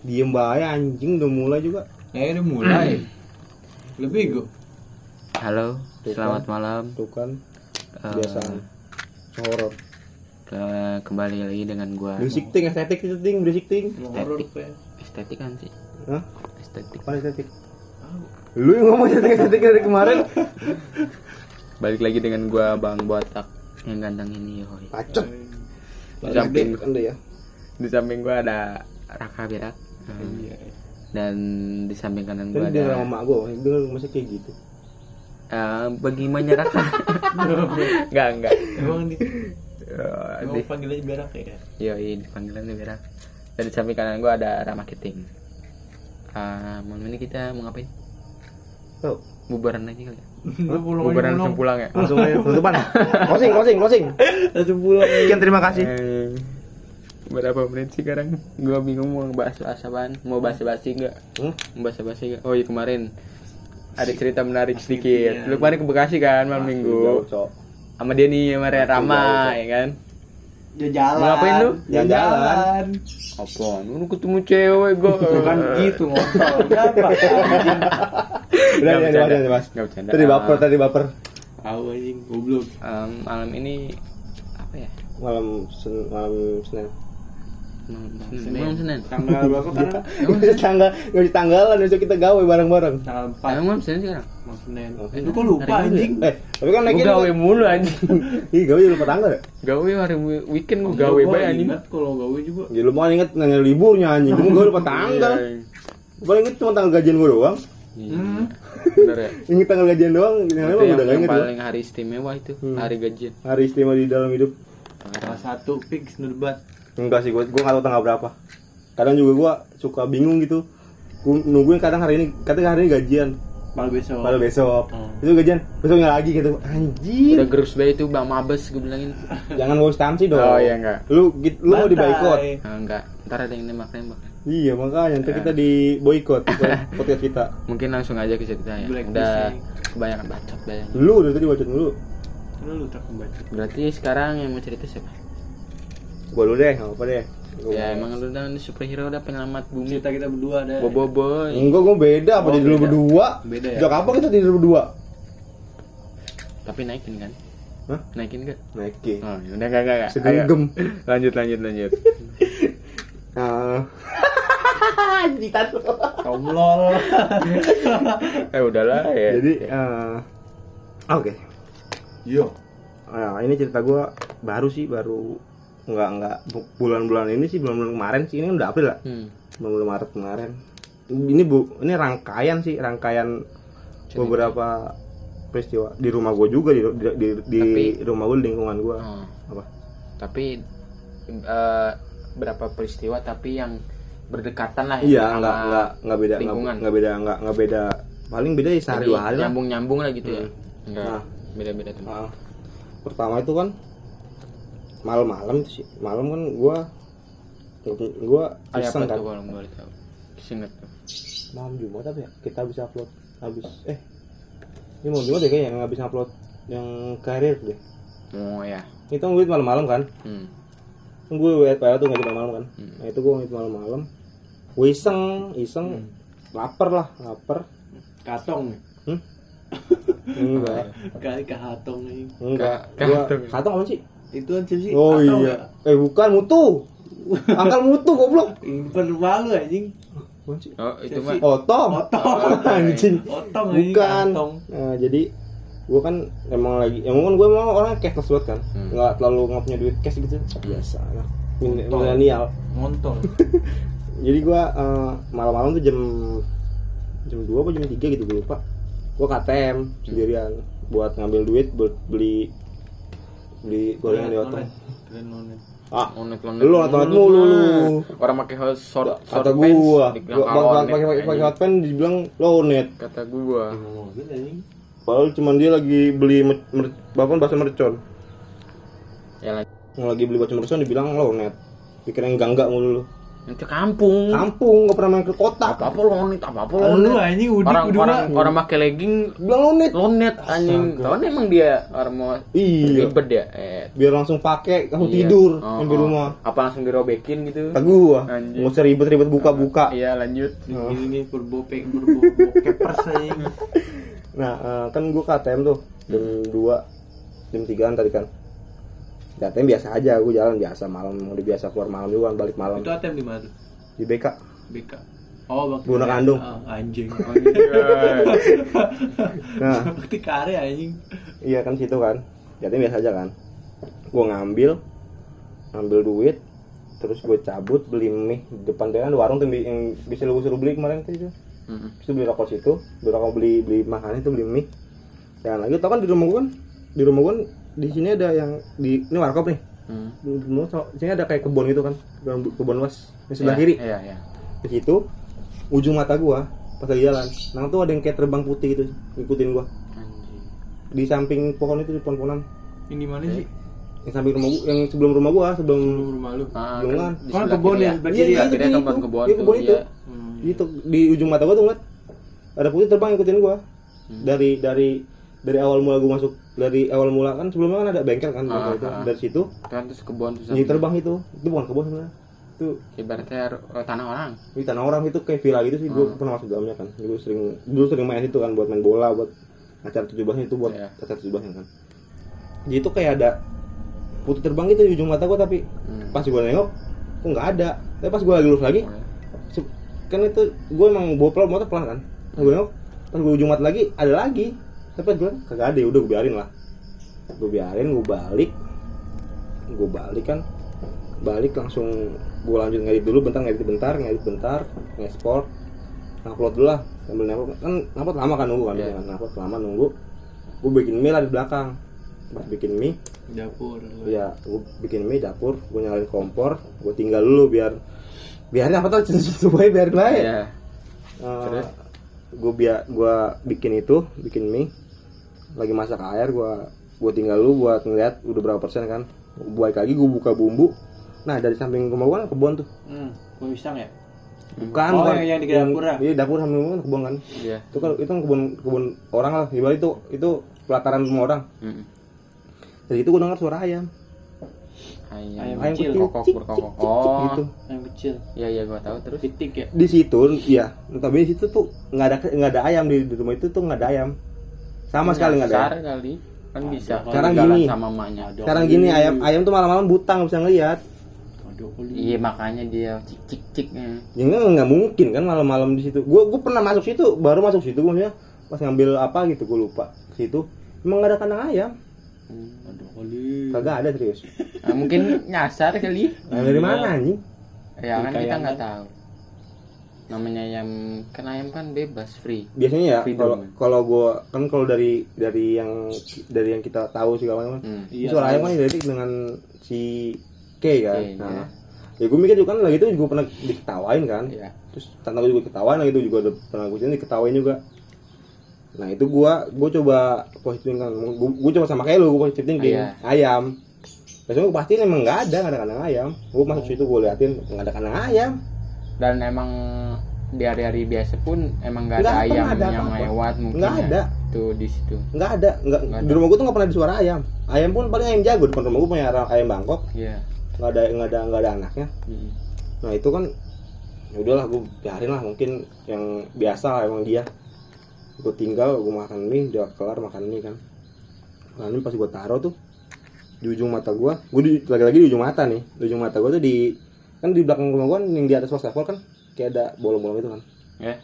Diem bae anjing udah mulai juga. Eh udah mulai. Lebih gue. Halo, Tuh selamat kan. malam. Tuh kan Eh, biasa horor. ke- kembali lagi dengan gua Berisik ting estetik itu ting berisik ting. Horor Estetik. estetik kan sih. Hah? Estetik. Apa estetik? Lu yang ngomong estetik estetik dari kemarin. Balik lagi dengan gua Bang Botak yang ganteng ini yoi. Pacot. Di samping ya. di samping gua ada Raka Birak. Iya. Dan di samping kanan dia ada sama mak gua, dia masa kayak gitu. eh, bagaimana Raka? enggak, enggak. Emang di Eh, emang di, panggilannya berak ya? yoi, panggilannya Birak. Dan di samping kanan gua ada Rama Kiting. Eh, malam ini kita mau ngapain? Tuh. Bubaran aja kali ya? Lu pulang aja, Bubaran langsung pulang ya? Langsung aja penutupan. closing, closing, closing. Langsung pulang. Sekian terima kasih. Berapa menit sih sekarang? Gua bingung mau bahas bahas apaan? Mau bahas basi enggak? Hmm? Mau bahas basi enggak? Oh iya kemarin ada cerita menarik sedikit. Lu kemarin ke Bekasi kan malam minggu? Jauh, Cok. Sama dia nih sama Rama ya kan? Ya jalan. Mau ngapain lu? Ya jalan. Apaan? Lu ketemu cewek gua. Bukan gitu. Kenapa? Anjing. Udah, Nggak udah, udah, Mas. Nggak bercanda. Tadi baper, tadi baper. Tahu anjing goblok. Em, malam ini apa ya? Malam sen, malam Senin. Malam Senin. Malam Senin. Tanggal berapa sekarang? Nggak bisa tanggal, nggak bisa tanggalan, besok kita gawe bareng-bareng. Tanggal 4 Emang malam Senin sekarang? Mau Senin. Oh, Eh, lu kok lupa anjing? Eh, tapi kan Gua naikin gawe mulu anjing. Ih, gawe lupa tanggal ya? Gawe hari weekend gua Enggak, gawe bae anjing. ingat kalau gawe juga. Ya lu mau inget nanya liburnya anjing, gua gawe lupa tanggal. Iya. Gua paling inget cuma tanggal gajian gua doang. Iya. Hmm. Ya? Inget tanggal gajian doang, yang lain udah gak yang inget paling hari istimewa itu Hmm. hari gajian. Hari istimewa di dalam hidup. Tanggal 1 fix nurbat. Enggak sih, gua gua nggak tahu tanggal berapa. Kadang juga gua suka bingung gitu. Gua nungguin kadang hari ini, kadang hari ini gajian, Malam besok. padahal besok. Hmm. Itu gajian, besoknya lagi gitu. Anjir. Udah gerus bae itu Bang Mabes gue bilangin. Jangan bawa stamsi dong. Oh, iya, enggak. Lu git- lu mau Bantai. diboikot. Ah, enggak, ntar ada yang nembak-nembak. Iya, makanya ntar kita di boykot podcast kita. Mungkin langsung aja ke ceritanya. Blacklist Udah kebanyakan bacot bayangin. Lu udah tadi bacot dulu. Lu lu tak membaca. Berarti sekarang yang mau cerita siapa? Gua dulu deh, apa deh. Gua Ya emang lu udah superhero udah penyelamat bumi. Cerita kita berdua ada. Bobo boy. Enggak, gua beda apa Oh, di dulu beda. berdua. Beda ya? Sejak kapan kita tidur berdua? Tapi naikin kan? Hah? Naikin enggak? Naikin. Oh, ya udah enggak enggak. enggak. Segenggam. Lanjut lanjut lanjut. Ah. Jitat. Tomlol. eh udahlah ya. Jadi eh, oke. Yo. Nah, ini cerita gua baru sih, baru nggak nggak bu- bulan-bulan ini sih, bulan-bulan kemarin sih ini udah April lah. Hmm. Bulan Maret kemarin. Ini bu, ini rangkaian sih, rangkaian Cerita. beberapa peristiwa di rumah gue juga di di, di, di Tapi- rumah gue di lingkungan gue Oh. apa Tapi eh, berapa peristiwa tapi yang berdekatan lah ya iya nggak nggak nggak beda nggak lingkungan. nggak beda nggak nggak beda paling beda ya sehari dua hari lah nyambung nyambung lah gitu ya Hmm. enggak Nah. beda beda tuh Nah, pertama itu kan malam-malam sih. Malam kan gue gue iseng kan. kalau boleh tahu? Singkat tuh. Malam jumat apa ya? Kita bisa upload habis eh ini malam jumat ya kayaknya yang habis upload yang karir deh. Oh ya. Itu gue malam-malam kan? Hmm. Kan gue WFH tuh ngedit malam kan? Hmm. nah itu gue ngedit malam-malam. Gue iseng iseng. Lapar lah lapar Katong. hmm? enggak. Kali kahatong nih. enggak. Katong. katong apa sih Itu kan sih. oh iya eh bukan mutu angkal mutu goblok? Ini pen malu anjing. Oh itu mah otong Otong. anjing Otong anjing. bukan. Nah, jadi gue kan emang lagi emang kan gue emang orang cashless banget kan Hmm. nggak terlalu nggak punya duit cash gitu biasa Montong. milenial Montong. jadi gue eh, malam-malam tuh jam jam 2 apa jam 3 gitu gue lupa gue KTM sendirian buat ngambil duit buat beli beli gorengan di otong ah onet lonet Lu onet mulu, lu. orang pakai hot short short kata pants, gua. ah, pakai pakai pakai anjing. hotpan dibilang lonet kata gua. Mobil anjing. padahal cuman dia lagi beli bapak bahasa mercon. Ya yang lagi beli baju mercon dibilang lonet pikir yang enggak enggak mulu lu Itu kampung. kampung nggak pernah main ke kota Apa apa lonit, apa apa Lu lonit. anjing udik Orang udah. orang orang pakai legging bilang lonit lonet anjing. Tahu emang dia orang mau iya ribet ya. Eh, biar langsung pakai langsung iya. tidur Oh, sampai oh. rumah Apa langsung dirobekin gitu? gua Anjing. nggak usah ribet-ribet buka-buka Iya, lanjut. Ini nih berbopek berbokepers anjing. nah eh, kan gua ke ATM tuh jam 2 jam 3 tadi kan di ATM biasa aja gua jalan biasa malam udah biasa keluar malam juga balik malam Itu ATM di mana tuh? di BK BK. Oh, bakti Guna Karya. kandung. Ah, anjing. nah Bakti karya anjing. iya kan situ kan di ATM biasa aja kan gua ngambil ngambil duit terus gue cabut beli mie di depan kan ada warung tuh yang bisa lu suruh beli kemarin tuh itu. Terus beli rokok situ, beli rokok beli beli makanan itu beli mie. Jangan lagi tau kan di rumah gua kan, di rumah gua kan di sini ada yang di ini warkop nih. Hmm. Di sini ada kayak kebun gitu kan, kebun, luas di sebelah Iya, kiri. Iya, iya. Di situ ujung mata gua pas lagi jalan, nah tuh ada yang kayak terbang putih gitu, ngikutin gua. Anjing. Di samping pohon itu di pohon-pohonan, Ini di mana sih? yang samping rumah gua, yang sebelum rumah gua, sebelum Lu rumah lu. Ah, Kan sebelah kebun ya, ya. sebelah Iya, iya, ya. itu. Kiri kebun kebun Iya, kebun tuh, itu. iya. Hmm, iya. gitu di ujung mata gua tuh ngeliat ada putih terbang ngikutin gua dari dari dari awal mula gua masuk dari awal mula kan sebelumnya kan ada bengkel kan bengkel Ah, itu ah. dari situ Kan terus kebun terus jadi terbang itu itu bukan kebun sebenarnya itu ibaratnya eh, tanah orang. di tanah orang itu kayak villa gitu sih gua Ah. pernah masuk dalamnya kan dulu sering dulu sering main itu kan buat main bola buat acara tujuh belasnya itu buat Iya. acara tujuh belasnya kan jadi itu kayak ada putih terbang gitu di ujung mata gua tapi Hmm. pas gua nengok kok nggak ada tapi pas gua lagi lurus lagi kan itu gue emang bawa pelan motor pelan kan pas gue nengok pas gue ujung mata lagi ada lagi tapi gue kagak ada ya udah gue biarin lah. Gue biarin gue balik. Gue balik kan balik langsung gue lanjut ngedit dulu bentar ngedit bentar ngedit bentar ngekspor ngupload dulu lah sambil ngupload kan ngupload lama kan nunggu kan yeah. ngupload lama nunggu. Gue bikin mie lah di belakang. Pas bikin mie Dapur. ya gue bikin mie dapur gue nyalain kompor gue tinggal dulu biar biarin apa tuh supaya biar baik Iya. Eh, gue biar gua bikin itu bikin mie lagi masak air gua gua tinggal dulu buat ngeliat udah berapa persen kan buat lagi gue buka bumbu nah dari samping rumah gua kan kebun tuh Hmm, pisang ya? bukan Oh, bukan. yang- yang di dapur ya? iya dapur samping rumah kan kebun kan Iya. itu kan itu kan kebun kebun orang lah ibarat itu itu pelataran rumah orang Mm. dari itu gua dengar suara ayam Ayam, Ayam ayam kecil, kecil kokok berkokok. Oh. gitu Yang kecil. Iya iya gua tahu terus. Pitik ya? di situ iya tapi di situ tuh nggak ada nggak ada ayam di, di rumah itu tuh nggak ada ayam sama sekali nggak ada ayam. kali. Kan bisa. Sekarang Jalan gini. sama emaknya. Ada sekarang gini ayam ayam tuh malam-malam buta nggak bisa kali. Iya makanya dia cik cik ciknya. ya nggak nggak mungkin kan malam-malam di situ gue gue pernah masuk situ baru masuk situ maksudnya pas ngambil apa gitu gue lupa situ emang nggak ada kandang ayam Ada kali. kagak ada serius Nah, mungkin nyasar kali. nah, dari mana anjing Ya kan kita nggak tahu. Namanya ayam kan ayam kan bebas free. biasanya ya kalau kalau gue kan kalau dari dari yang dari yang kita tahu segala macam Hmm. Iya, suara ayam kan identik dengan si K kan K, nah ya. ya gue mikir juga kan lagi itu juga pernah diketawain kan Iya. terus tante gue juga ketawain lagi itu juga udah pernah gue sini diketawain juga nah itu gua gue coba positifin kan gue coba sama kayak lu gue positifin Iya. ayam Biasanya gue pastiin emang nggak ada nggak ada kandang ayam gue masuk situ gue liatin nggak ada kandang ayam Dan emang di hari-hari biasa pun emang nggak ada ayam ada yang apa-apa. lewat mungkin Nggak ya. ada. Tuh di situ. nggak ada nggak Nggak di rumah gue tuh nggak pernah ada suara ayam ayam pun paling ayam jago depan rumah gue punya ayam bangkok Iya. nggak ada nggak ada nggak ada anaknya Hmm. nah itu kan ya udahlah gue biarin lah mungkin yang biasa lah emang dia gue tinggal gue makan mie udah kelar makan mie kan nah ini pas gue taruh tuh di ujung mata gue gue di, lagi-lagi di ujung mata nih di ujung mata gue tuh di kan di belakang rumah gue yang di atas wastafel kan kayak ada bolong-bolong itu kan Ya.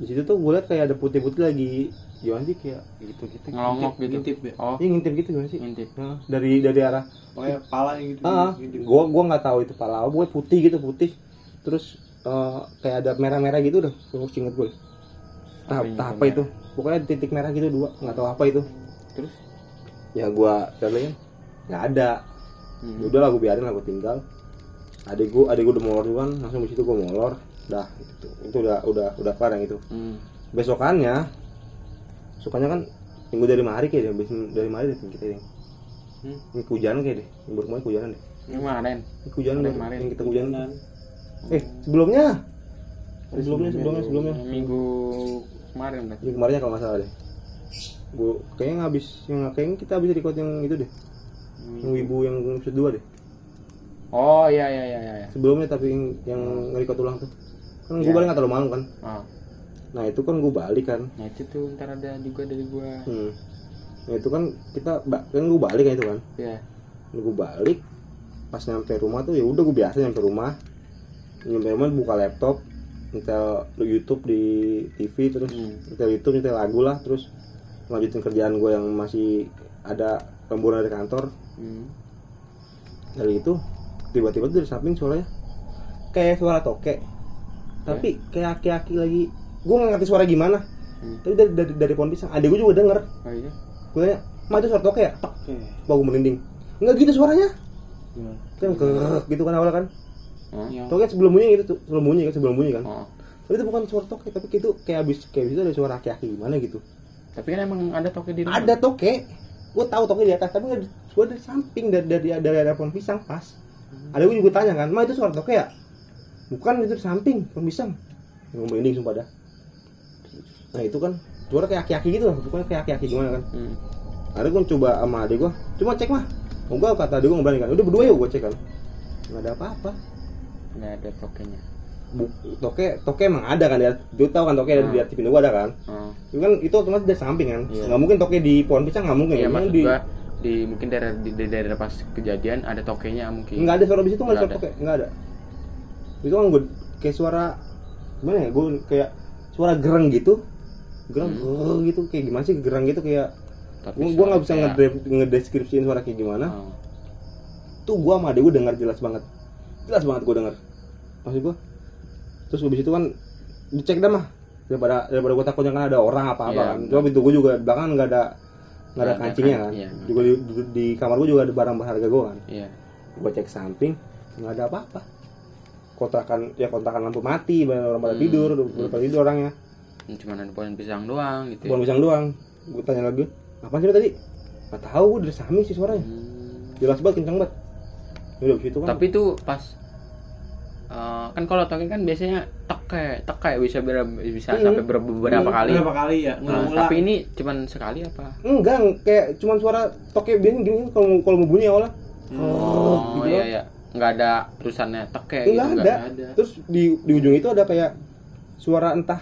di situ tuh gue liat kayak ada putih-putih lagi gimana sih kayak gitu-gitu Ngelongok gitu. ngintip ya? Oh, Iya ngintip gitu gimana sih ngintip. Nah, dari dari arah Pokoknya pala gitu. ah gua gua nggak tahu itu pala apa gue putih gitu putih terus eh, kayak ada merah-merah gitu dah gue inget gue tahap tahap itu apa itu? Pokoknya titik merah gitu dua. Nggak tahu apa itu. Terus? Ya gua lihat nggak ada. Hmm. ya udahlah gue biarin lah gue tinggal. Adik gue adik gue udah molor juga kan. Langsung di situ gue molor. Dah itu itu udah udah udah kelar yang itu. Hmm. besokannya besokannya kan minggu dari mari kayak deh dari mari deh kita deh Hmm. ini kehujanan kayak deh minggu kemarin kehujanan deh. Kemarin. ini kehujanan deh. Kemarin. yang kita Hujanan. eh sebelumnya sebelumnya sebelumnya sebelumnya. Minggu kemarin berarti. Ini kemarinnya kalau nggak salah deh. Gue kayaknya ngabis yang kayaknya kita habis record yang itu deh. Yang wibu yang episode 2 deh. Oh iya iya iya iya. Sebelumnya tapi yang, yang nge-record ulang tuh. Kan gue Ya. balik nggak terlalu malam kan. Oh. nah itu kan gue balik kan. Nah itu tuh ntar ada juga dari gua. Hmm. nah itu kan kita kan gue balik kan itu kan. Ya gue balik pas nyampe rumah tuh ya udah gue biasa nyampe rumah. Nyampe rumah buka laptop nyetel YouTube di TV terus Hmm. nyetel YouTube nyetel lagu lah terus lanjutin kerjaan gue yang masih ada lemburan dari kantor. Hmm. dari itu tiba-tiba tuh dari samping suaranya. Kayak suara tokek tapi kayak aki-aki lagi. Gue nggak ngerti suara gimana. Hmm. tapi dari dari dari pohon pisang. Adik gue juga denger. Oh iya? Gue tanya itu suara tokek ya? Oke. Wah gue merinding. Nggak gitu suaranya. Gimana? kan gitu kan awalnya kan oh. Yang tokek sebelum bunyi gitu tuh sebelum bunyi kan sebelum bunyi kan. Oh. tapi itu bukan suara tokek tapi itu kayak abis kayak abis itu ada suara aki-aki gimana gitu. Tapi kan emang ada toke di rumah. Ada tokek. Gue tahu tokek di atas tapi suara dari samping dari dari dari ada pohon pisang pas. Ada gue juga tanya kan ma itu suara tokek ya? Bukan itu di samping pohon pisang. Gue merinding sumpah dah. Nah itu kan suara kayak aki-aki gitu lah bukan kayak aki-aki gimana kan. Hmm. ada gue coba sama adik gue cuma cek mah enggak kata adik gue nggak berani kan udah berdua yuk gue cek kan. Nggak ada apa-apa nggak ada tokenya. Bu, toke toke emang ada kan dia dia tahu kan toke Hmm. di pintu gua ada kan? Oh. itu kan itu otomatis dari samping kan? Nggak mungkin toke di pohon pisang nggak mungkin. Emang maksud di gua di mungkin daerah di, di daerah pas kejadian ada tokenya mungkin. Nggak ada suara di situ nggak ada suara toke nggak ada. Itu kan gue kayak suara gimana ya gue kayak suara gereng gitu. Gereng Hmm. grrr gitu. Kayak gimana sih gereng gitu kayak Tapi gue nggak bisa kayak- ngede- ngedeskripsiin suara kayak gimana. Oh. tuh gue sama adik gue dengar jelas banget jelas banget gue dengar maksud gue terus habis itu kan dicek dah mah daripada daripada gue takutnya kan ada orang apa apa Iya, kan. benar. coba itu gue juga belakang nggak ada nggak ada Nggak ada kancingnya kan- kan. iya. juga di, di, di kamar gue juga ada barang berharga gue kan. Iya. Gue cek samping nggak ada apa-apa. Kontrakan ya kontrakan lampu mati banyak orang pada Hmm. tidur pada tidur orangnya. Cuma ada pohon pisang doang gitu ya. bukan pisang doang. Gue tanya lagi apa sih tadi? Nggak tahu gue dari samping sih suaranya. Hmm. jelas banget kencang banget udah abis itu kan. Tapi itu pas eh, kan kalau toke kan biasanya teke teke bisa ber, bisa Hmm. sampai ber- beberapa Hmm, kali. Berapa kali ya? Nah, tapi ini cuman sekali apa? Enggak kayak cuman suara toke gini gini kalau mau- kalau mau bunyi awalnya. Oh gitu. iya iya. Nggak ada tulisannya teke enggak gitu ada. ada. Terus di di ujung itu ada kayak suara entah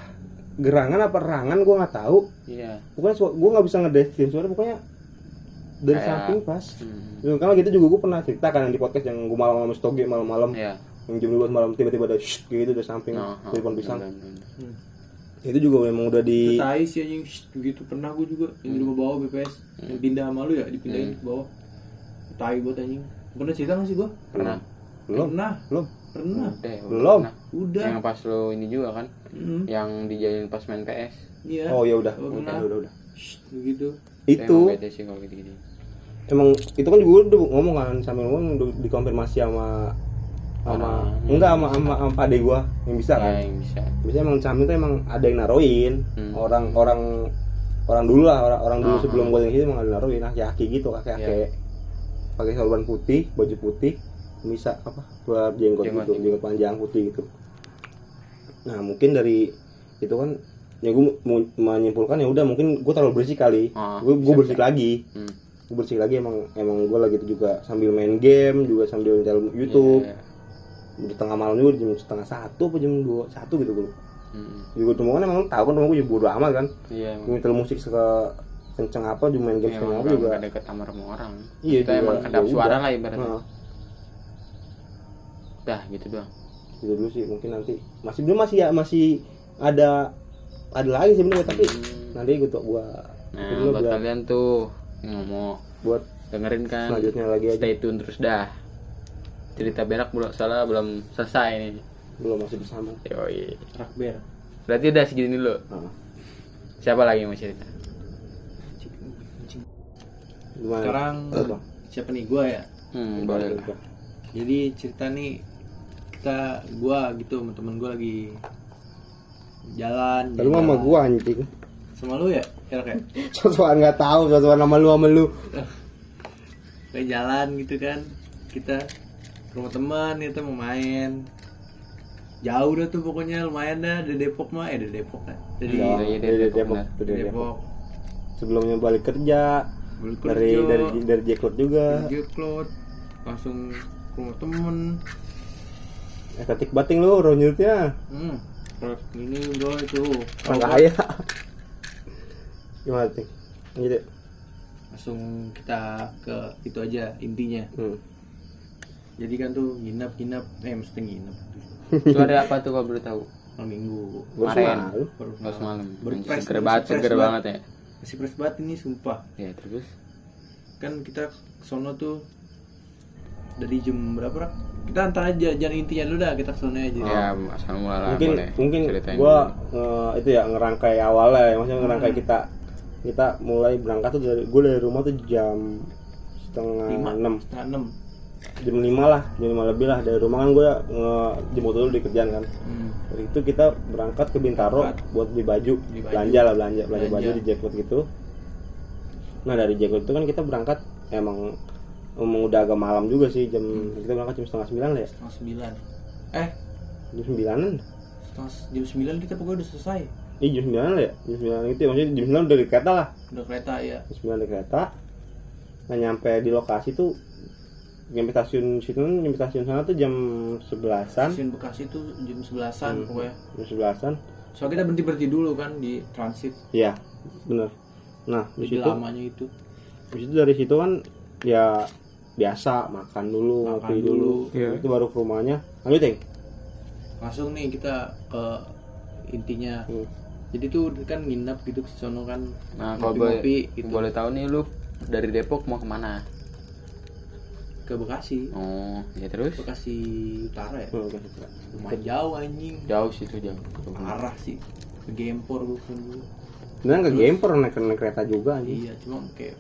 gerangan apa rangan gue nggak tahu. Iya. Pokoknya su- gue nggak bisa ngedeskripsi suara pokoknya dari Kayak- samping pas. Hmm. Karena gitu juga gue pernah cerita kan yang di podcast yang gue malam-malam stoge malam-malam. Iya. Yang jam 12 malam tiba-tiba ada shh, gitu dari samping Oh, oh, dari pohon pisang. Hmm. itu juga memang udah di tai sih anjing Shh, begitu pernah gue juga. Yang di rumah bawah BPS yang pindah sama lu ya dipindahin ke bawah. Tai buat anjing. Pernah cerita nggak sih gua? Pernah. Belum. Pernah. Belum. Pernah. Udah, udah Belum. pernah. udah. Yang pas lo ini juga kan Hmm, yang dijadiin pas main PS iya. Oh ya udah. Udah udah udah. Shh, begitu. Itu Emang beda sih kalau gitu-gitu emang itu kan juga udah ngomong kan sambil ngomong dikonfirmasi sama sama Orang. enggak sama sama, sama pade gua yang bisa kan ya yang bisa biasanya emang camping tuh emang ada yang naruhin Hmm. orang orang orang dulu lah orang, orang dulu Ah, sebelum ah. gua yang sini emang ada naruhin aki-aki gitu kakek kakek pakai sorban putih baju putih bisa apa buat jenggot, Jenggot, gitu jenggot. panjang putih gitu nah mungkin dari itu kan ya gue mau menyimpulkan ya udah mungkin gue terlalu bersih kali gue gue bisa, bersih bisa. lagi hmm. Gue bersih lagi emang emang gue lagi itu juga sambil main game juga sambil jalan YouTube. Iya, di tengah malam juga jam setengah satu apa jam dua satu gitu gue hmm. juga rumah kan emang tahu kan rumah gue juga bodo amat kan. Iya gue nyetel musik suka kenceng apa juga main game apa nggak- juga. nggak deket sama rumah orang. Iya, kita juga. emang kedap Ya suara udah. lah ibaratnya. Heeh. dah gitu doang. Gitu dulu sih mungkin nanti. Masih belum masih ya masih ada ada lagi sebenarnya tapi Hmm. nanti gue tuh gua nah dulu buat biar- kalian tuh ngomong. Buat dengerin kan. selanjutnya lagi aja. Stay tune terus dah. Cerita berak belum salah belum selesai nih belum masih bersama. Yoi. rakber berarti udah segini dulu? Nah, siapa lagi yang mau cerita? Gimana? Sekarang Apa? siapa nih? Gua ya? Hmm, boleh. Lah jadi cerita nih kita gua gitu temen gua lagi jalan Lalu sama gua anjing. Sama lu ya kira kayak sosokan nggak tahu sosokan nama lu sama lu. Kayak jalan gitu kan. Kita ke rumah teman itu mau main. Jauh dah tuh pokoknya lumayan dah. Dari Depok mah eh dari Depok kan? Dari dari dari Depok, dari Sebelumnya balik kerja. Balik dari kerja. dari dari Jacklot juga. Cloud langsung ke rumah temen. Estetik bating lu ronyutnya. hmm. Terus ini bro itu. Orang kaya. Gimana ting? Lanjut ya. langsung kita ke itu aja intinya Hmm. jadi kan tuh nginap nginap eh mesti nginap Itu hari apa tuh kalau boleh tahu? malam minggu Kemarin. baru semalam. Berpres, Anjing, Seger banget, seger banget. ya. masih fresh banget ini sumpah Ya terus. kan kita sono tuh dari jam berapa Rak? kita antar aja jangan intinya dulu dah kita sono aja Ya, asal mula lah mungkin boleh. mungkin Ceritain gua dulu. eh, itu ya ngerangkai awalnya ya maksudnya ngerangkai Hmm. kita kita mulai berangkat tuh dari gue dari rumah tuh jam setengah lima. enam. Setengah enam. Jam lima lah jam lima lebih lah dari rumah kan gue jemput dulu di kerjaan kan. Hmm. dari itu kita berangkat ke Bintaro Berangkat. buat beli baju, Beli baju. belanja lah belanja belanja Belanja. baju di Jacklot gitu. Nah dari Jacklot itu kan kita berangkat emang emang udah agak malam juga sih jam Hmm. kita berangkat jam setengah sembilan lah ya. Setengah sembilan. Eh. Jam sembilanan. Setengah jam sembilan kita pokoknya udah selesai Iya jam sembilan lah ya. Jam sembilan itu ya. Maksudnya jam sembilan udah di kereta lah. Udah kereta ya jam sembilan di kereta. Nah nyampe di lokasi tuh nyampe stasiun situ nyampe stasiun sana tuh jam sebelasan. Stasiun Bekasi tuh jam sebelasan Hmm. pokoknya. jam sebelasan. Soalnya kita berhenti berhenti dulu kan di transit. Iya bener. Nah di situ lamanya itu. di situ dari situ kan ya biasa makan dulu Makan ngopi dulu. dulu. Iya. itu baru ke rumahnya. Lanjut Ting. langsung nih kita ke intinya. Hmm. Jadi tuh kan nginap gitu ke sono kan Nah, kalau boleh, gitu boleh tahu nih lu dari Depok mau ke mana? ke Bekasi Oh, ya terus? Bekasi Utara ya Hmm, oke. lumayan jauh anjing Jauh sih itu jauh. parah sih ke Gempor gue kan dulu Beneran ke Gemper naik, naik kereta juga anjing. iya cuma kayak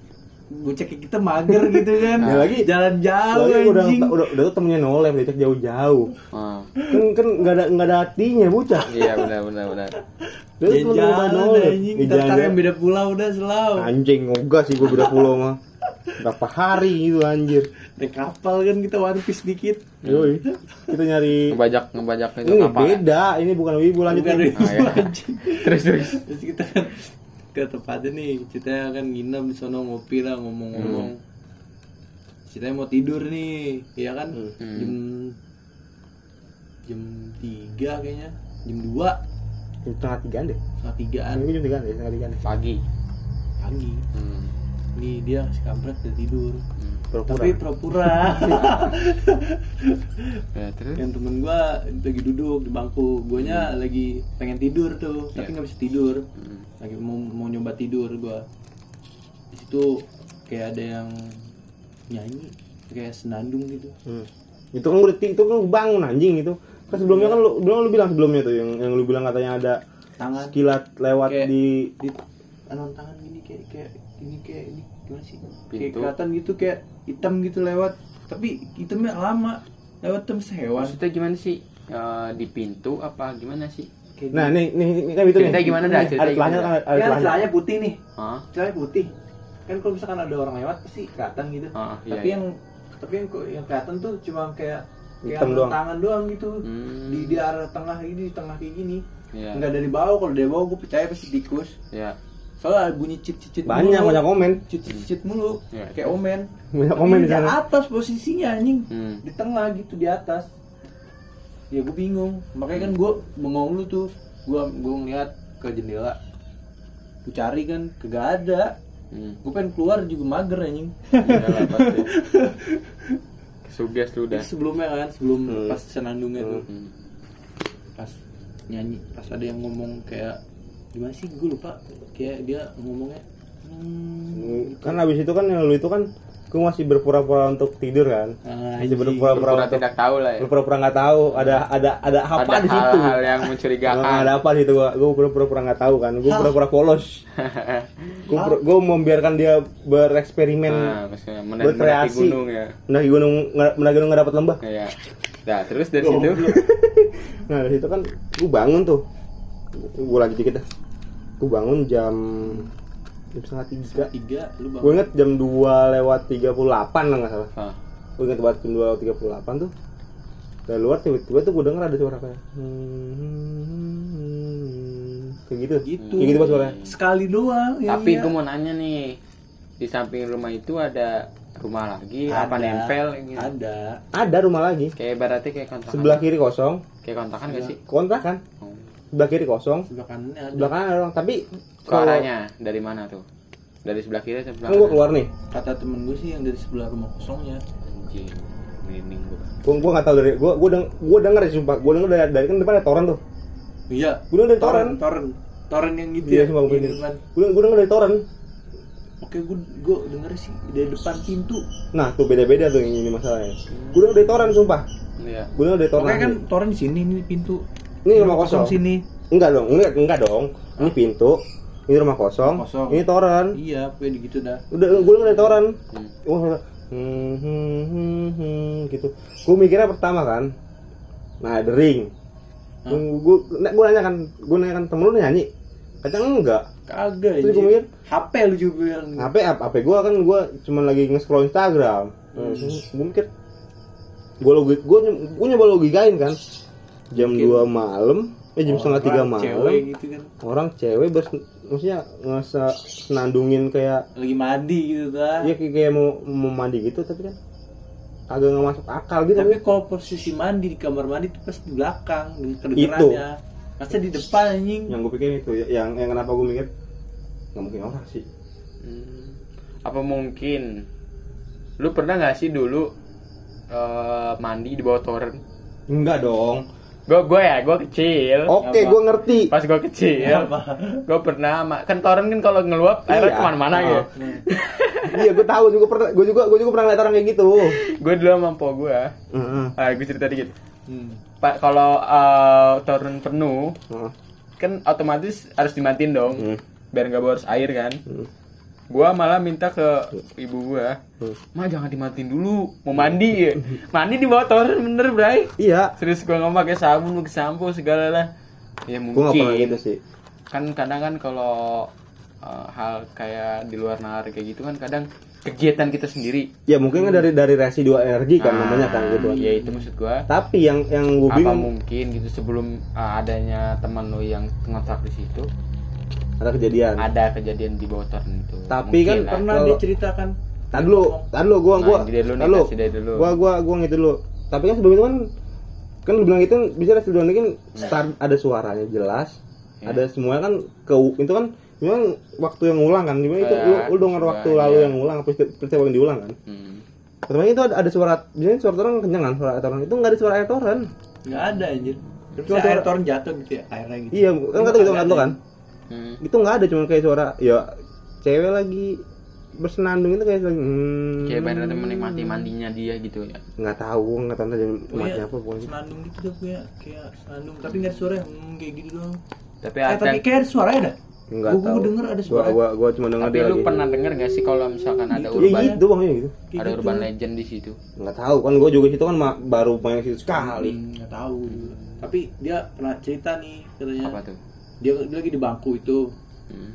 bocah kayak kita mager gitu kan Ya, lagi- jalan jauh Soalnya udah, anjing udah udah tuh temennya noleh diajak jauh-jauh. Ah, Kan kan nggak ada nggak ada hatinya bocah. iya benar benar benar. Dia cari jalan- yang beda pulau udah selalu Anjing enggak sih gua beda pulau mah. Berapa hari itu anjir. naik kapal kan kita one piece dikit Yoi. Kita nyari Ngebajak ngebajak itu ini kapal. ya? beda, ini bukan wibu lanjut. Bukan wibu. Ah, ya. Anjing. terus terus. terus kita kan ke tempatnya nih kita kan nginep di sono ngopi lah ngomong-ngomong kita mau tidur nih ya kan Hmm. jam jam tiga kayaknya jam dua Setengah tigaan deh. setengah tigaan Ini jam tigaan deh, setengah tigaan deh. Pagi. pagi Hmm. nih dia si kampret udah tidur Hmm. Tapi pura-pura Ya, terus? yang temen gua lagi duduk di bangku guanya lagi pengen tidur tuh tapi Ya. nggak bisa tidur Hmm. lagi mau mau nyoba tidur gua di situ kayak ada yang nyanyi kayak senandung gitu Hmm. Itu kan udah itu kan bangun anjing itu. Kan sebelumnya kan lu dulu lu bilang sebelumnya tuh yang yang lu bilang katanya ada tangan kilat lewat Kayak- di di anon tangan gini kayak kayak ini kayak ini gimana sih kayak Pintu. kelihatan gitu kayak hitam gitu lewat tapi hitamnya lama lewat tem hewan Maksudnya gimana sih? Eh, di pintu apa gimana sih? kayak Nah, nih nih ini kan itu nih. Gimana dah? Nih, Ada celahnya kan ada ya celahnya. putih nih Hah? celananya putih kan kalau misalkan ada orang lewat pasti kelihatan gitu Ah, iya, tapi iya. yang tapi yang yang kelihatan tuh cuma kayak kayak Hitam anon doang. tangan doang gitu Hmm. di di arah tengah ini di tengah kayak gini Iya. nggak dari bawah kalau dari bawah gue percaya pasti tikus Ya. soalnya ada bunyi cit cit cit Banyak banyak komen. cit cit cit mulu Iya. kayak omen Banyak Tapi komen di sana. atas posisinya anjing Hmm. di tengah gitu di atas ya gue bingung makanya kan gue bengong lu tuh gue gue ngeliat ke jendela gue cari kan kagak ada Hmm. gue pengen keluar juga mager anjing Iyalah, pasti. Suges lu udah. Itu sebelumnya kan sebelum Hmm. pas senandungnya tuh Hmm. pas nyanyi pas ada yang ngomong kayak gimana sih gue lupa kayak dia ngomongnya hmm, Kan abis itu kan yang lu itu kan gue masih berpura-pura untuk tidur kan. Ah, Masih anjing. berpura-pura Pura-pura untuk tidak tahu lah ya. berpura-pura nggak tahu ada ada ada apa Ada di situ. hal-hal yang Nah, mencurigakan. ada apa di situ gua gue pura-pura nggak tahu kan gue pura-pura polos gue gue membiarkan dia bereksperimen Nah, maksudnya mendaki, mendaki berkreasi. gunung ya. mendaki gunung nggak- mendaki gunung nggak dapat lembah Ya. Nah, terus dari situ nah dari situ kan gue bangun tuh gue lagi dikit dah gue bangun jam jam setengah tiga tiga lu gue bang inget jam 2 lewat 38 lah nggak salah ah, gue inget banget jam 2 lewat 38 tuh dari luar tiba-tiba tuh gue denger ada suara kayak hmm, kayak gitu Gitu. kayak gitu pas suaranya sekali doang ya Tapi iya. gue mau nanya nih, di samping rumah itu ada rumah lagi Ada. apa nempel gitu. ada ada rumah lagi Kayak berarti kayak kontrakan. sebelah kiri kosong Kayak kontrakan gak sih? kontrakan Oh. Sebelah kiri kosong. Sebelah kanannya ada sebelah kanan ada orang tapi kalau Suaranya dari mana tuh? Dari sebelah kiri atau sebelah kan gue keluar nih. Kata temen gue sih yang dari sebelah rumah kosongnya. Anjing, merinding gue. gue gue nggak tahu dari gue gue deng gue denger ya sumpah. Gue denger dari, dari kan depan ada toren tuh. Iya. Gue denger dari toren. Toren toren yang gitu iya ya sumpah gue kan. gue gue denger dari toren. Oke gue gue denger sih dari depan pintu. Nah tuh beda beda tuh yang ini masalahnya. Gue denger dari toren sumpah. Iya. gue denger dari toren. Oke kan toren di sini ini pintu ini rumah kosong. sini. Enggak dong enggak enggak dong. Ini pintu ini rumah kosong, Kosong. ini toren. Iya kayak gitu dah. Udah gue dari toren. Hmm. wah hmm, hmm, hmm, hmm, gitu. Gue mikirnya pertama kan nah ada ring. Gue gue nanya kan gue nanya kan temen lu nyanyi? Kacang enggak. Kagak Terus gua anjir. mikir, HP lu juga bilang. HP HP gue kan gue cuma lagi nge-scroll Instagram. Hmm. gue mikir gue logik gue gue nyoba logikain kan jam 2 malam eh jam setengah tiga Orang malam. cewek gitu kan. Orang cewek bers maksudnya ngasa senandungin kayak lagi mandi gitu dah ya kayak, kayak mau mau mandi gitu tapi kan agak nggak masuk akal gitu. Tapi kalau posisi mandi di kamar mandi itu pasti di belakang di kedengerannya masa di depan anjing? Yang gue pikir itu ya, yang yang kenapa gue mikir nggak mungkin orang sih. Hmm. Apa mungkin? Lu pernah nggak sih dulu eh, mandi di bawah toren? enggak dong Gue gue ya, gue kecil. oke gue ngerti Pas gue kecil, gue pernah ma- kan toren kan kalau ngeluap airnya Iya. ke mana-mana Oh. gitu. iya gue tahu juga pernah gue juga gue juga pernah lihat orang kayak gitu gue dulu sama po gue, Heeh. ah, gue cerita dikit. Hmm. Pak kalau eh, toren penuh, Heeh. kan otomatis harus dimatiin dong, Hmm. biar nggak boros air kan. Hmm. Gua malah minta ke ibu gua, Hmm. ma jangan dimatiin dulu, mau mandi ya. Mandi di toren bener bray. iya Serius gua nggak pakai sabun, pakai sampo segala lah. Ya gue nggak pernah mungkin. gitu sih Kan kadang kan kalau uh, hal kayak di luar nalar kayak gitu kan kadang kegiatan kita sendiri. ya mungkin kan dari dari residu energi kan Ah, namanya kan gitu Iya itu maksud gua. tapi yang yang gue Apa bingung mungkin gitu sebelum uh, adanya teman lu yang ngontrak di situ ada kejadian ada kejadian di bawah itu. Tapi kan Mungkin, ah. pernah Kalau- dia ceritakan Tadi dulu, tadi dulu gua gua. Nah, dulu dulu. dari. Gua gua gua gitu dulu. Tapi kan sebelum itu kan kan lu bilang itu bisa residu energi kan start ada suaranya jelas. Ya. Ada semuanya kan ke itu kan memang waktu yang ngulang kan. Gimana itu lu, lu dengar waktu ya, lalu ya. yang ngulang peristiwa peristiwa yang diulang kan. Hmm. Pertama itu ada, ada suara biasanya suara toren kenceng kan suara air toren itu nggak ada suara air toren. nggak ada anjir terus Cuma air suara- toren jatuh gitu ya airnya gitu Iya, kan kata gitu kan lu kan. Hmm. Itu nggak ada cuma kayak suara ya cewek lagi bersenandung itu kayak lagi hmm, Kayak bener menikmati mandinya dia gitu ya. nggak tahu nggak tahu jadi Oh, mati iya, apa pokoknya senandung gitu tuh kayak kayak senandung tapi nggak ada suara hmm, kayak gitu doang Tapi eh, ada tapi kayak ada suaranya dah nggak gua, tahu gua denger ada gua suara gua, gua cuma dengar tapi dia lu lagi pernah denger gak sih kalau misalkan ada Gitu. ya urban gitu bang gitu Kayak ada gitu. urban legend di situ. nggak tahu kan gua juga situ kan baru main situ sekali Hmm, nggak tahu tapi dia pernah cerita nih katanya Apa tuh? Dia, dia lagi di bangku itu Hmm.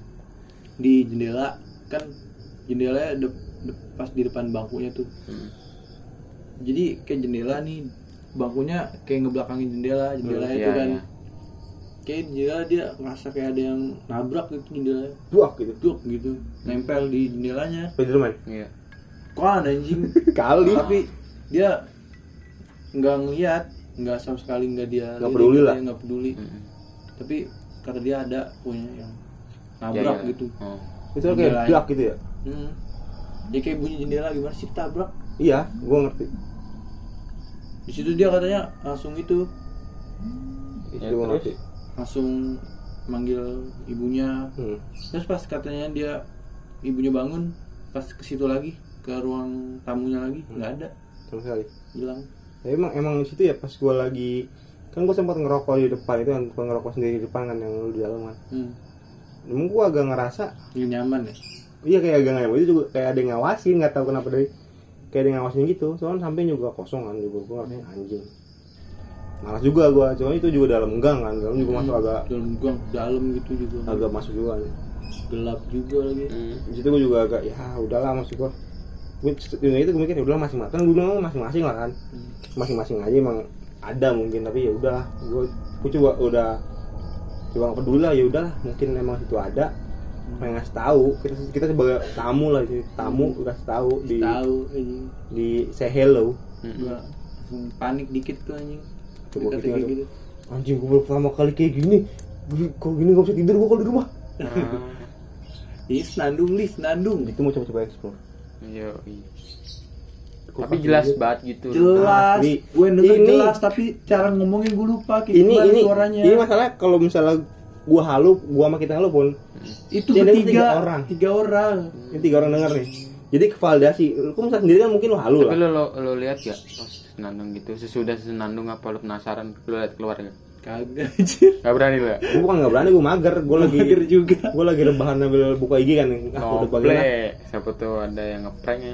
di jendela kan jendelanya de- de- pas di depan bangkunya tuh Hmm. jadi kayak jendela nih bangkunya kayak ngebelakangin jendela jendela Hmm, itu iya, kan iya. kayak jendela dia ngerasa kayak ada yang nabrak gitu jendela buak gitu duk gitu nempel di jendelanya Spiderman Iya. kan anjing kali tapi dia nggak ngeliat nggak sama sekali nggak dia Nggak peduli lah. nggak peduli Hmm. tapi kata dia ada punya yang Ya, nabrak ya. gitu Oh. itu kayak Jendelanya. dak gitu ya hmm. ya kayak bunyi jendela gimana sih tabrak iya gua ngerti di situ dia katanya langsung itu Ya, itu gua terus? ngerti langsung manggil ibunya hmm. terus pas katanya dia ibunya bangun pas ke situ lagi ke ruang tamunya lagi nggak ada sama sekali hilang tapi emang emang di situ ya pas gua lagi kan gua sempat ngerokok di depan itu kan ngerokok sendiri di depan kan yang lu di dalam kan. Hmm. emang gua agak ngerasa Nggak nyaman ya? Iya kayak agak nggak itu juga kayak ada yang ngawasin nggak tahu kenapa dari kayak ada yang ngawasin gitu. Soalnya samping juga kosong kan juga gua ngerasa anjing. Malas juga gua. Cuma itu juga dalam gang kan dalam juga masuk agak dalam gang dalam gitu juga. Agak masuk juga kan. gelap juga lagi. Hmm. di situ gua juga agak ya udahlah maksud gua. Gue itu gue mikir ya udahlah masing-masing. Kan gue bilang masing-masing lah kan. Hmm. masing-masing aja emang ada mungkin tapi ya udah gue gue coba udah coba nggak peduli lah ya udah mungkin emang itu ada. Pengen ngasih tahu. Kita kita sebagai tamu lah sih tamu kasih tahu di tahu anjing. di say hello. Gua langsung panik dikit tuh anjing. Coba kita gitu. Anjing gue pertama kali kayak gini. Kalau gini gak bisa tidur gue kalau di rumah? Ah, ini senandung li senandung. Itu mau coba-coba explore. Iya, iya. Kok Tapi jelas dulu? banget gitu. jelas Asli. gue denger Ini- jelas tapi cara ngomongnya gue lupa kayak ini ini suaranya ini masalah kalau misalnya gua halu gua sama kita halu pun itu bertiga tiga orang. tiga orang ini tiga orang denger nih jadi kevalidasi lu misalnya sendiri kan mungkin lu halu Tapi lah lo lo, lo lihat gak pas senandung gitu sesudah senandung apa lo penasaran lo lihat keluar gak? kagak anjir Gak berani lo ya? gua bukan nggak berani gua mager gua lagi Mager juga gua lagi rebahan ambil buka IG kan ah udah siapa tuh ada yang ngeprank ya?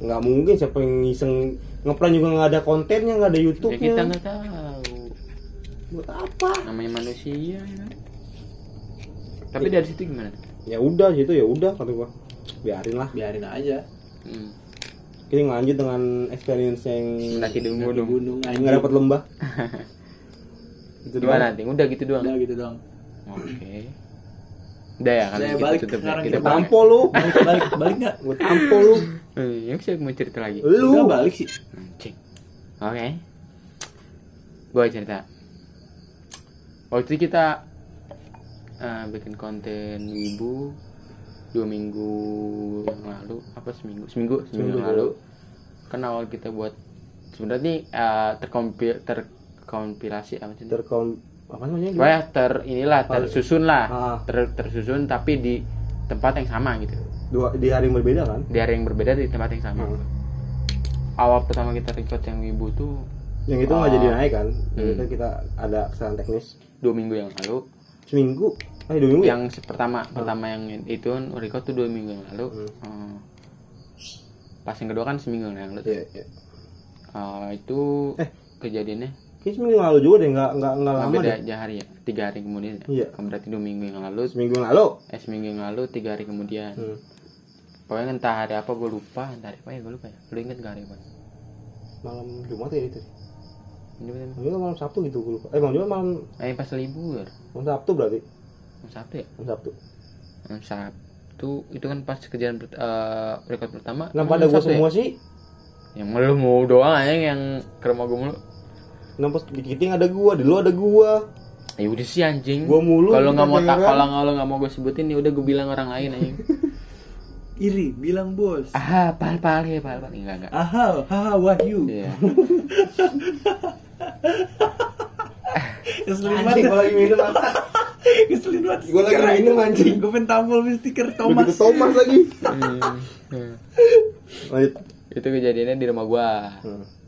Nggak mungkin siapa yang iseng ngeprank juga nggak ada kontennya nggak ada Ya YouTube-nya kita nggak tahu. buat apa Namanya manusia ya. Tapi dari situ gimana? ya udah situ ya udah kata gua biarin lah biarin aja Hmm. kita lanjut dengan experience yang Mendaki di gunung. gunung nggak dapat lembah itu Gimana nanti? Udah gitu doang. udah gitu dong Oke. Udah ya kan? Kita balik tutup ya. sekarang, Kita tampol lu. Balik balik nggak? Gua tampol lu. Yang saya mau cerita lagi. lu. Udah balik sih. Anjing. Oke. Gue cerita. Waktu itu kita eh, bikin konten ibu dua minggu yang lalu apa seminggu? Seminggu seminggu, Seminggu. yang lalu. Kan awal kita buat sebenarnya nih eh, terkompil terkompilasi apa sih? Terkom apa namanya ter inilah tersusun lah Ah. ter, tersusun tapi di tempat yang sama gitu dua di hari yang berbeda kan di hari yang berbeda di tempat yang sama Hmm. awal pertama kita record yang ibu tuh yang itu nggak Ah. jadi naik kan Hmm. itu kita ada kesalahan teknis dua minggu yang lalu seminggu eh dua minggu ya? yang se- pertama pertama yang itu record tuh dua minggu yang lalu Hmm. Pas yang kedua kan seminggu yang lalu Iya, iya. Eh, itu Eh. kejadiannya Kayaknya seminggu yang lalu juga deh nggak nggak nggak nggak lama beda deh. aja hari ya? Tiga hari kemudian ya? Iya. Berarti dua minggu yang lalu. Seminggu yang lalu. Eh seminggu yang lalu tiga hari kemudian. Hmm. pokoknya entah hari apa gue lupa entah hari apa ya gue lupa ya. Lu inget gak hari apa? Malam Jumat ya itu ini kan malam Sabtu gitu gue lupa. Eh malam Jumat malam eh pas libur. Malam Sabtu berarti? Malam Sabtu ya? Malam Sabtu. Malam Sabtu itu kan pas kejadian per- eh, record pertama. Kenapa malam ada gue Sabtu ya? semua sih? Yang lu mau doang aja yang ke rumah gue mulu kenapa di Kiting ada gua di lu ada gua? Ya udah sih anjing. Gua mulu, kalau nggak mau tak kalau kalau nggak mau gue sebutin ya udah gue bilang orang lain anjing. Iri bilang bos. Ah pal pal ya pal pal. Enggak enggak. Aha haha wahyu. Iya. keselin anjing banget. gua lagi minum apa? Keselin banget. Gua lagi minum, anjing. gue pengen tampol stiker Thomas. Thomas Thomas lagi. Hmm. Hmm. lanjut. Itu kejadiannya di rumah gua. Hmm.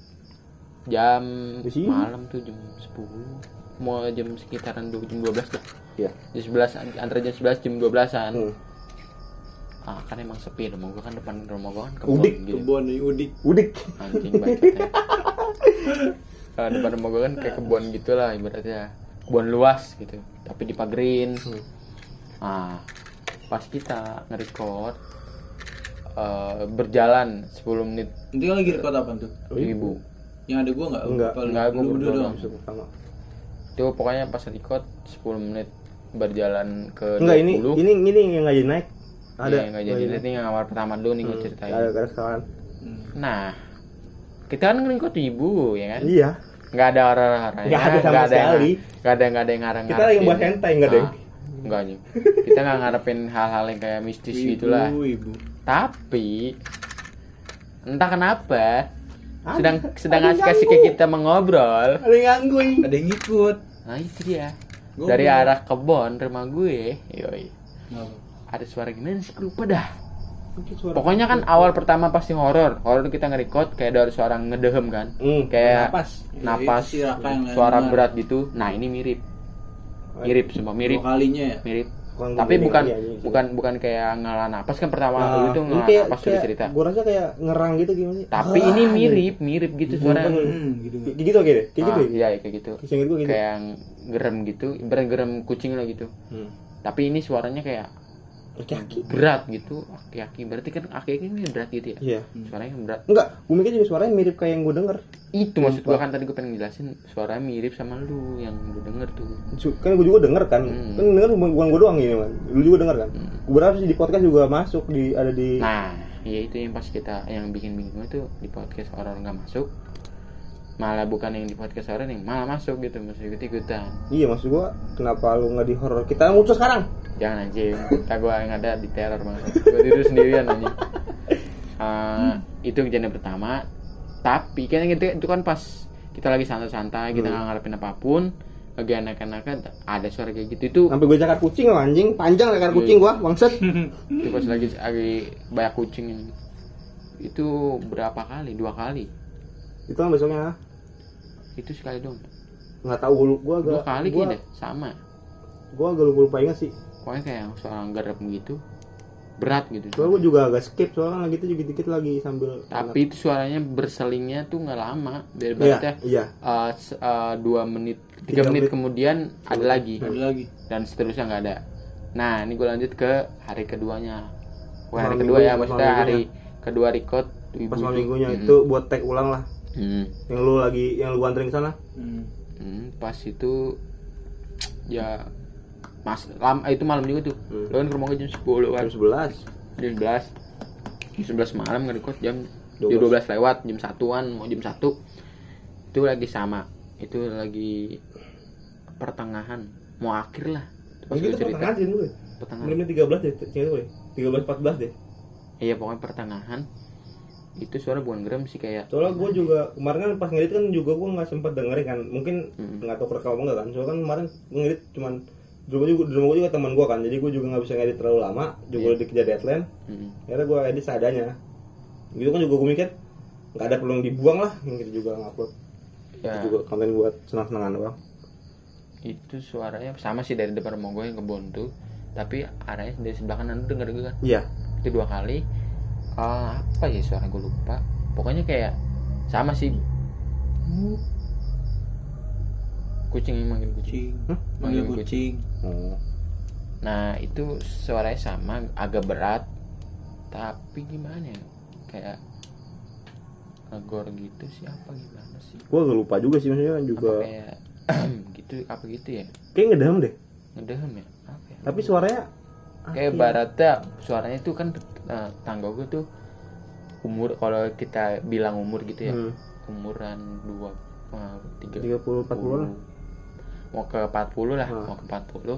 Jam Di sini? malam tuh jam 10 mau jam sekitaran dua- jam 12 lah ya jam 11 an- antara jam 11 jam 12an hmm. ah kan emang sepi rumah gua kan depan rumah gua kan kebun Udik, gitu. kebon nih udik. Udik. Anjing bacotnya Kalau depan rumah gua kan kayak kebun gitu lah ibaratnya. Kebun luas gitu tapi dipagerin. Hmm. nah pas kita nge-record eh, berjalan 10 menit. Nanti lagi record apa tuh? Ibu yang ada gua nggak? Enggak. Apa lu- Enggak, gua berdua doang. pertama itu pokoknya pas record 10 menit berjalan ke enggak ini 20 ini ini yang nggak jadi naik. Ada. Iya, nggak jadi nanti yang awal pertama dulu nih gue ceritain. ada ada kesalahan. Hmm. nah kita kan nge-record ibu ya kan? Iya. Nggak ada orang-orang Nggak ada sama sekali. nggak ada nggak ada yang ngarang Kita lagi bahas hentai, nggak ada yang- nggak aja kita nggak ngarepin hal-hal yang kayak mistis ibu gitulah. ibu. Tapi entah kenapa sedang sedang asik ganggu. kita mengobrol. Ada yang gangguin. Ada yang ikut nah itu dia. Gua dari arah kebon rumah gue. Yoi. Kenapa? ada suara gini sih lupa dah. Suara- pokoknya kan awal pertama pasti horor. Horor kita nge-record kayak ada suara ngedehem kan. Hmm, kayak napas. napas lain suara berat gitu. Nah ini mirip. Mirip semua mirip. Dua kalinya ya? Mirip Bukan tapi bukan aja, gitu. bukan bukan kayak ngalah napas kan pertama Nah, itu ngalah kayak, napas sudah kayak- cerita gua rasa kayak ngerang gitu gimana sih? Tapi Ah, ini gitu. mirip mirip gitu suara. Hmm, gitu. kayak gitu oke deh kayak gitu Ah, ya? iya kayak gitu. Gua gitu kayak yang gerem gitu ibarat gerem kucing lah gitu. Hmm. tapi ini suaranya kayak Aki-aki. berat gitu aki-aki berarti kan aki-aki ini berat gitu ya Iya. suaranya berat Enggak, gue mikir juga suaranya mirip kayak yang gue denger. itu maksud gua kan tadi gua pengen jelasin suaranya mirip sama lu yang lu denger tuh Kan gue juga denger kan. Hmm. Kan denger bukan gue doang ini kan. Lu juga denger kan. Hmm. Gue berharap sih di podcast juga masuk di ada di nah ya itu yang pas kita yang bikin bingung itu di podcast horor nggak masuk malah bukan yang di podcast horor yang malah masuk gitu masuk ikut ikutan Iya maksud gue kenapa lu nggak di horror? Kita muncul sekarang? jangan anjing. Tak gua yang ada di teror banget gua tidur sendirian anjing. Eh, itu kejadian pertama. Tapi kan itu, itu kan pas kita lagi santai-santai kita Hmm. nggak ngarepin apa pun lagi enak-enakan ada suara kayak gitu. Itu Sampai gue cakar kucing loh anjing, panjang cakar kucing gua, bangset. itu pas lagi lagi banyak kucing. Itu berapa kali? Dua kali Itu kan besoknya itu sekali dong nggak tahu gue gue agak dua kali gua, kayaknya deh sama gue agak lupa lupa ingat sih. pokoknya kayak yang suara gerep gitu berat gitu Soalnya gue juga agak skip soalnya lagi itu juga dikit lagi sambil. tapi itu suaranya berselingnya tuh nggak lama biar Iya, berarti iya. uh, uh, dua menit tiga Tiga menit, menit. kemudian ada lagi ada lagi dan seterusnya nggak ada nah ini gue lanjut ke hari keduanya Bukan hari kedua ya maksudnya hari kedua record Pas malam minggunya Hmm. itu buat tag ulang lah. Hmm. Yang lu lagi yang lu anterin ke sana. hmm. Hmm, pas itu ya mas lam, itu malam juga tuh Hmm. lo kan ke rumah gue jam 10 kan Jam 11. jam 11 jam 11 malam nggak record jam 12. jam 12 lewat jam satuan mau jam 1 itu lagi sama itu lagi pertengahan mau akhir lah pas Pas gue itu cerita pertengahan sih dulu. pertengahan Menit 13 deh, cewek gue. 13 14 deh. iya pokoknya pertengahan itu suara bukan gerem sih kayak Soalnya gue juga kemarin kan pas ngedit kan juga gue nggak sempat dengerin kan. Mungkin Hmm. nggak tahu kerekam enggak kan. Soalnya kan kemarin gue ngedit cuman rumah juga rumah gue juga teman gue kan. Jadi gue juga nggak bisa ngedit terlalu lama. Juga Iya. dikejar deadline. hmm, Akhirnya gue edit seadanya. Gitu kan juga gue mikir nggak ada perlu dibuang lah yang kita juga ngupload. ya Itu juga konten buat senang-senangan doang. itu suaranya sama sih dari depan rumah gue yang kebon tuh tapi arahnya dari sebelah kanan lu denger gue kan Iya. itu dua kali Eh, apa ya suara gue lupa. Pokoknya kayak sama sih. Kucing yang manggil kucing. Kucing. Hah? manggil Manggil kucing. Oh. nah itu suaranya sama agak berat. Tapi gimana ya? Kayak ngegor gitu sih apa gimana sih? Gue agak lupa juga sih maksudnya apa juga. kayak gitu apa gitu ya? Kayak ngedahem deh. ngedehem ya? Apa ya? Tapi suaranya kayak baratnya suaranya itu kan eh, tangga gue tuh umur kalau kita bilang umur gitu ya Hmm. umuran dua eh, tiga 30 40 lah. mau ke 40 lah Hmm. mau ke 40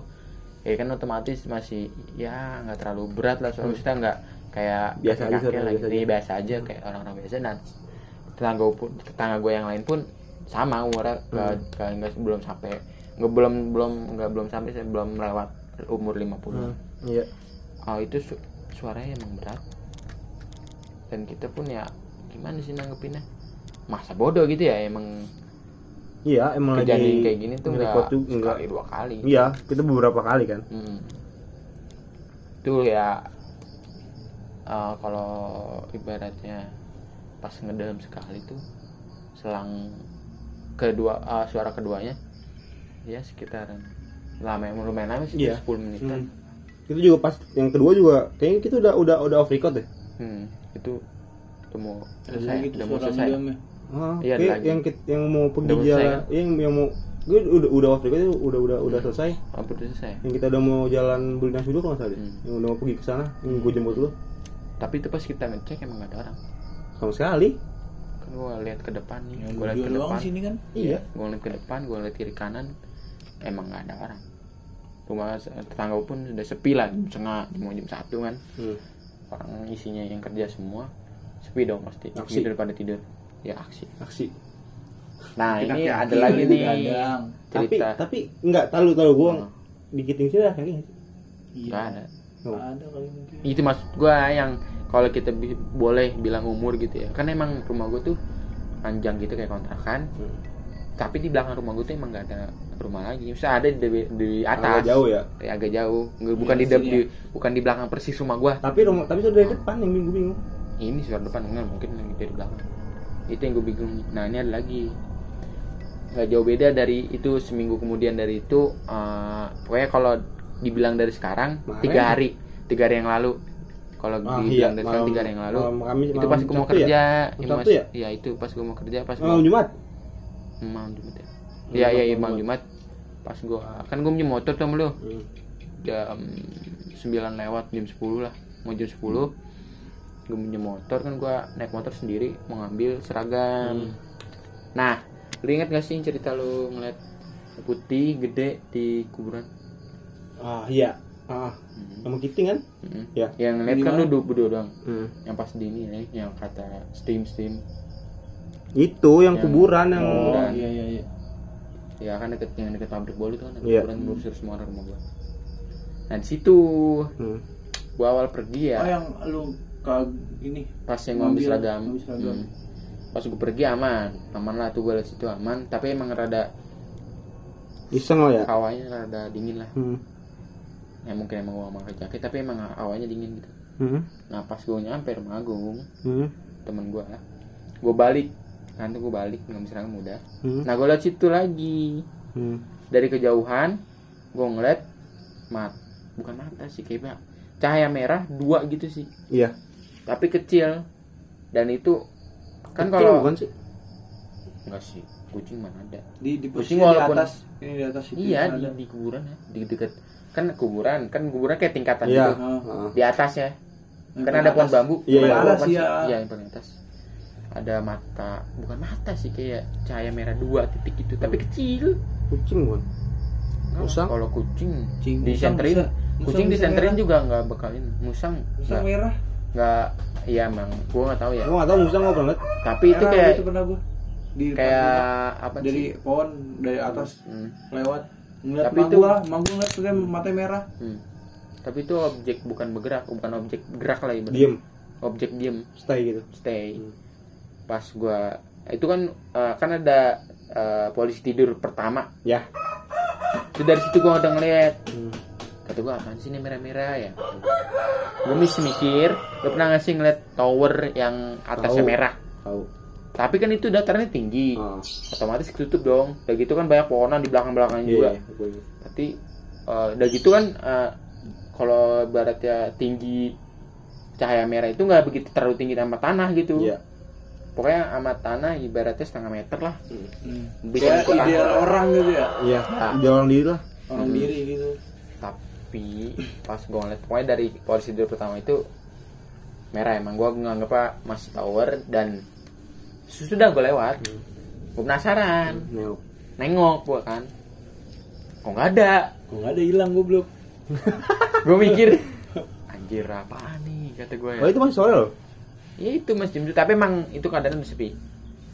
ya kan otomatis masih ya nggak terlalu berat lah soalnya kita nggak kayak Hmm. Biasa aja, biasa gitu aja. ya, biasa aja kayak orang-orang biasa dan tetangga pun tetangga gue yang lain pun sama umurnya Hmm. nggak nggak belum sampai nggak belum belum nggak belum sampai saya belum melewat umur 50 Hmm. Iya. oh itu suaranya emang berat dan kita pun ya gimana sih nanggepinnya masa bodoh gitu ya emang Iya, emang lagi kejadian kayak gini tuh nggak sekali dua kali Iya, kita beberapa kali kan. Hmm. Itu ya eh, kalau ibaratnya pas ngedalam sekali tuh selang kedua eh, suara keduanya ya sekitaran lama lumayan lama sih Iya. 10 menitan. Hmm. Itu juga pas yang kedua juga kayaknya kita udah udah udah off record deh. Hmm. Itu udah mau selesai, lagi tuh udah mau selesai. ngedamnya Ah, Iya, yang yang mau pergi Udah selesai, jalan, yang yang mau gue udah udah off record itu udah udah udah Hmm. selesai. Apa udah selesai? Yang kita udah mau jalan beli nasi dulu kalau nggak salah deh. Hmm. Yang udah mau pergi ke sana, yang gue jemput lu. Tapi itu pas kita ngecek emang gak ada orang. Sama sekali. Kan gua lihat ke depan nih, yang gua lihat ke depan. sini kan Iya. Gua lihat ke depan, gua lihat kiri kanan, emang gak ada orang. Rumah tetangga pun sudah sepi lah, jam setengah, mau jam satu kan. Hmm. Orang isinya yang kerja semua, sepi dong pasti. Aksi. Tidur pada tidur. Ya aksi. Aksi. Nah Kaki-kaki ini ada lagi nih begadang. Tapi cerita. tapi enggak tahu tahu gue Hmm. dikitin sini lah kayaknya. iya Nggak ada. Oh. ada kali mungkin Itu maksud gua yang kalau kita bi- boleh bilang umur gitu ya. Kan emang rumah gua tuh panjang gitu kayak kontrakan. Hmm. Tapi di belakang rumah gua tuh emang gak ada rumah lagi. Misalnya ada di, di atas. Agak jauh ya. Ya, agak jauh. Nggak- bukan di, Iya, sini di- bukan di belakang persis rumah gua. Tapi rumah tapi sudah dari depan yang gue bingung. Ini suara depan enggak mungkin yang dari belakang. Itu yang gue bingung. Nah, ini ada lagi. Nggak jauh beda dari itu seminggu kemudian dari itu eh, pokoknya kalau dibilang dari sekarang Kemarin. tiga hari tiga hari yang lalu kalau Ah, dibilang iya, dari sekarang tiga hari yang lalu malam Kamis- itu malam pas gue mau kerja ya? ya, mas, ya? ya itu pas gue mau kerja pas Malam gue Jumat. malam Jumat ya iya iya iya, malam Jumat pas gue kan gue punya motor tuh sama lu Hmm. jam 9 lewat jam 10 lah mau jam 10 gue punya motor kan gue naik motor sendiri mau ngambil seragam nah lu inget gak sih cerita lu ngeliat putih gede di kuburan Ah iya. Ah, sama Kiting kan? Mm. Ya. yang ngeliat kan lu du- berdua doang Hmm. yang pas di ini ya, yang kata steam steam Itu yang Yang- kuburan yang Oh iya iya iya. Ya kan deket yang deket pabrik bolu itu kan ada Iya. kuburan ngurus semua orang rumah gua nah di situ Hmm. gua awal pergi Oh ya yang lu kag ini pas yang ngambil seragam, ngambil seragam. Hmm. pas gue pergi aman aman lah tuh gue liat situ aman tapi emang rada Iseng lo ya. hawanya rada dingin lah Hmm. ya mungkin emang gua pakai jaket tapi emang hawanya dingin gitu Hmm. nah pas gue nyampe rumah Agung Hmm. temen gua gue balik kan tuh gue balik ngambil seragam udah Hmm. nah gue liat situ lagi Hmm. dari kejauhan gue ngeliat mat bukan mata sih kayak cahaya merah dua gitu sih Iya. tapi kecil dan itu kan Kecil kalau bukan sih? enggak sih kucing mana ada di di Kucing posisi walaupun- di atas ini di atas itu iya ada. di, di kuburan ya di dekat kan kuburan kan kuburan kayak tingkatan Iya. gitu Ah. di atas ya Yang kan ada pohon bambu Iya, iya. Atas, iya. iya yang paling atas ada mata bukan mata sih kayak cahaya merah dua titik itu tapi kecil Kucing bukan? Musang? kalau kucing Kucing, disenterin kucing bisa disenterin juga nggak bekalin musang Musang nggak merah nggak iya emang gua nggak tahu ya Gua nggak tahu musang nggak liat. tapi itu kayak itu pernah gua di kayak apa dari sih pohon dari atas Hmm, lewat ngeliat Tapi itu- lah manggu ngeliat dia matanya merah hmm. tapi itu objek bukan bergerak bukan objek gerak lah ibaratnya. Diem. objek diem Stay gitu. stay Hmm. Pas gua itu kan eh, kan ada eh, polisi tidur pertama Ya. itu dari situ gua udah ngeliat Hmm. kata gua apaan sih ini merah-merah ya gua mesti mikir lu pernah nggak sih ngeliat tower yang atasnya Tahu. merah Tahu. tapi kan itu datarannya tinggi Ah. otomatis ketutup dong udah gitu kan banyak pohonan di belakang-belakangnya Iya. juga iya, ingat. tapi eh, udah gitu kan eh, kalau baratnya tinggi cahaya merah itu nggak begitu terlalu tinggi sama tanah gitu Iya. Pokoknya sama tanah ibaratnya setengah meter lah bisa kayak gitu lah. ideal orang gitu ya Iya. Ah. Dia orang diri lah. orang Hmm. diri gitu tapi pas gue ngeliat pokoknya dari polisi tidur pertama itu merah emang gue nganggapnya masih tower dan sudah gue lewat gue penasaran Nengok. nengok gue kan kok nggak ada kok nggak ada hilang goblok gue mikir anjir apaan nih kata gue ya Oh itu masih sore loh. Ya itu mas Jim tapi emang itu keadaan udah sepi.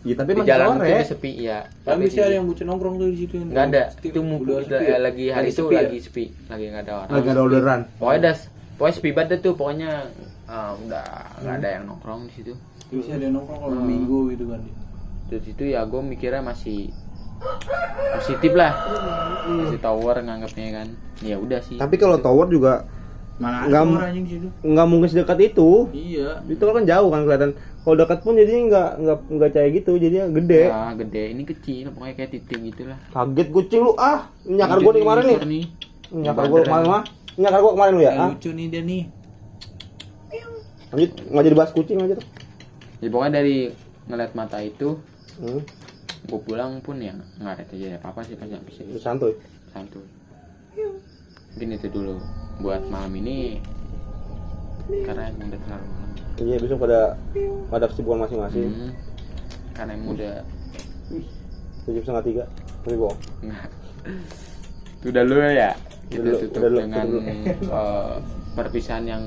Iya tapi di masih jalan sore. itu udah sepi ya. Kan Tapi di- ada yang bucin nongkrong tuh di situ nggak ada. itu mu- Udah udah, sepi ya? lagi hari itu sepi ya? lagi sepi. Lagi nggak ada orang. Lagi ada orderan. pokoknya udah pokoknya sepi banget tuh. Pokoknya ah, udah nggak ada yang nongkrong di situ. Bisa ada yang nongkrong kalau Hmm. minggu gitu kan dari situ ya gue mikirnya masih positif lah. Masih tower nganggapnya kan. Ya udah sih. Tapi kalau tower juga mana Nggak ada orang anjing situ nggak mungkin sedekat itu. iya Itu kan jauh kan kelihatan. Kalau dekat pun jadinya nggak nggak nggak kayak gitu, jadinya gede. ya gede ini kecil pokoknya kayak titik gitulah Kaget kucing lu ah. Nyakar gua nih kemarin nih. nih Nyakar gua kemarin mah. Nyakar gua kemarin lu ya. Ah. lucu nih dia nih Lanjut nggak jadi bahas kucing aja tuh. ya pokoknya dari ngeliat mata itu Hmm. gue pulang pun ya nggak ada terjadi apa apa sih pas nyampe sini Itu santuy. santuy mungkin itu dulu buat malam ini karena emang udah terlalu malam Iya besok pada pada kesibukan masing-masing. Hmm. karena emang udah Tujuh setengah tiga. Tapi bohong. itu udah dulu ya kita Udah dulu, tutup udah dulu, dengan udah eh, perpisahan yang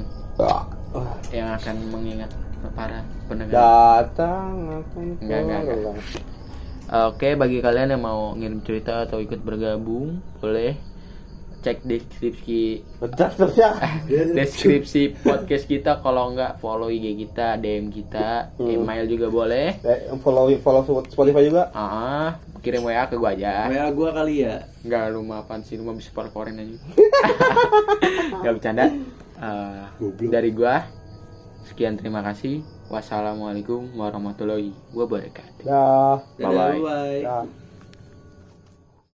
yang akan mengingat para pendengar Datang akan Enggak, enggak, enggak. Oke, bagi kalian yang mau ngirim cerita atau ikut bergabung, boleh cek deskripsi ya. deskripsi podcast kita. Kalau enggak follow IG kita, DM kita, Hmm. email juga boleh. Eh, follow follow Spotify juga. Ah, kirim WA ke gua aja. WA gua kali ya Enggak lu mah apaan sih, lu mah bisa parkorin aja. Enggak bercanda. Eh, dari gua sekian terima kasih. Wassalamualaikum warahmatullahi wabarakatuh. Dah. Dadah, Bye-bye. bye Dah.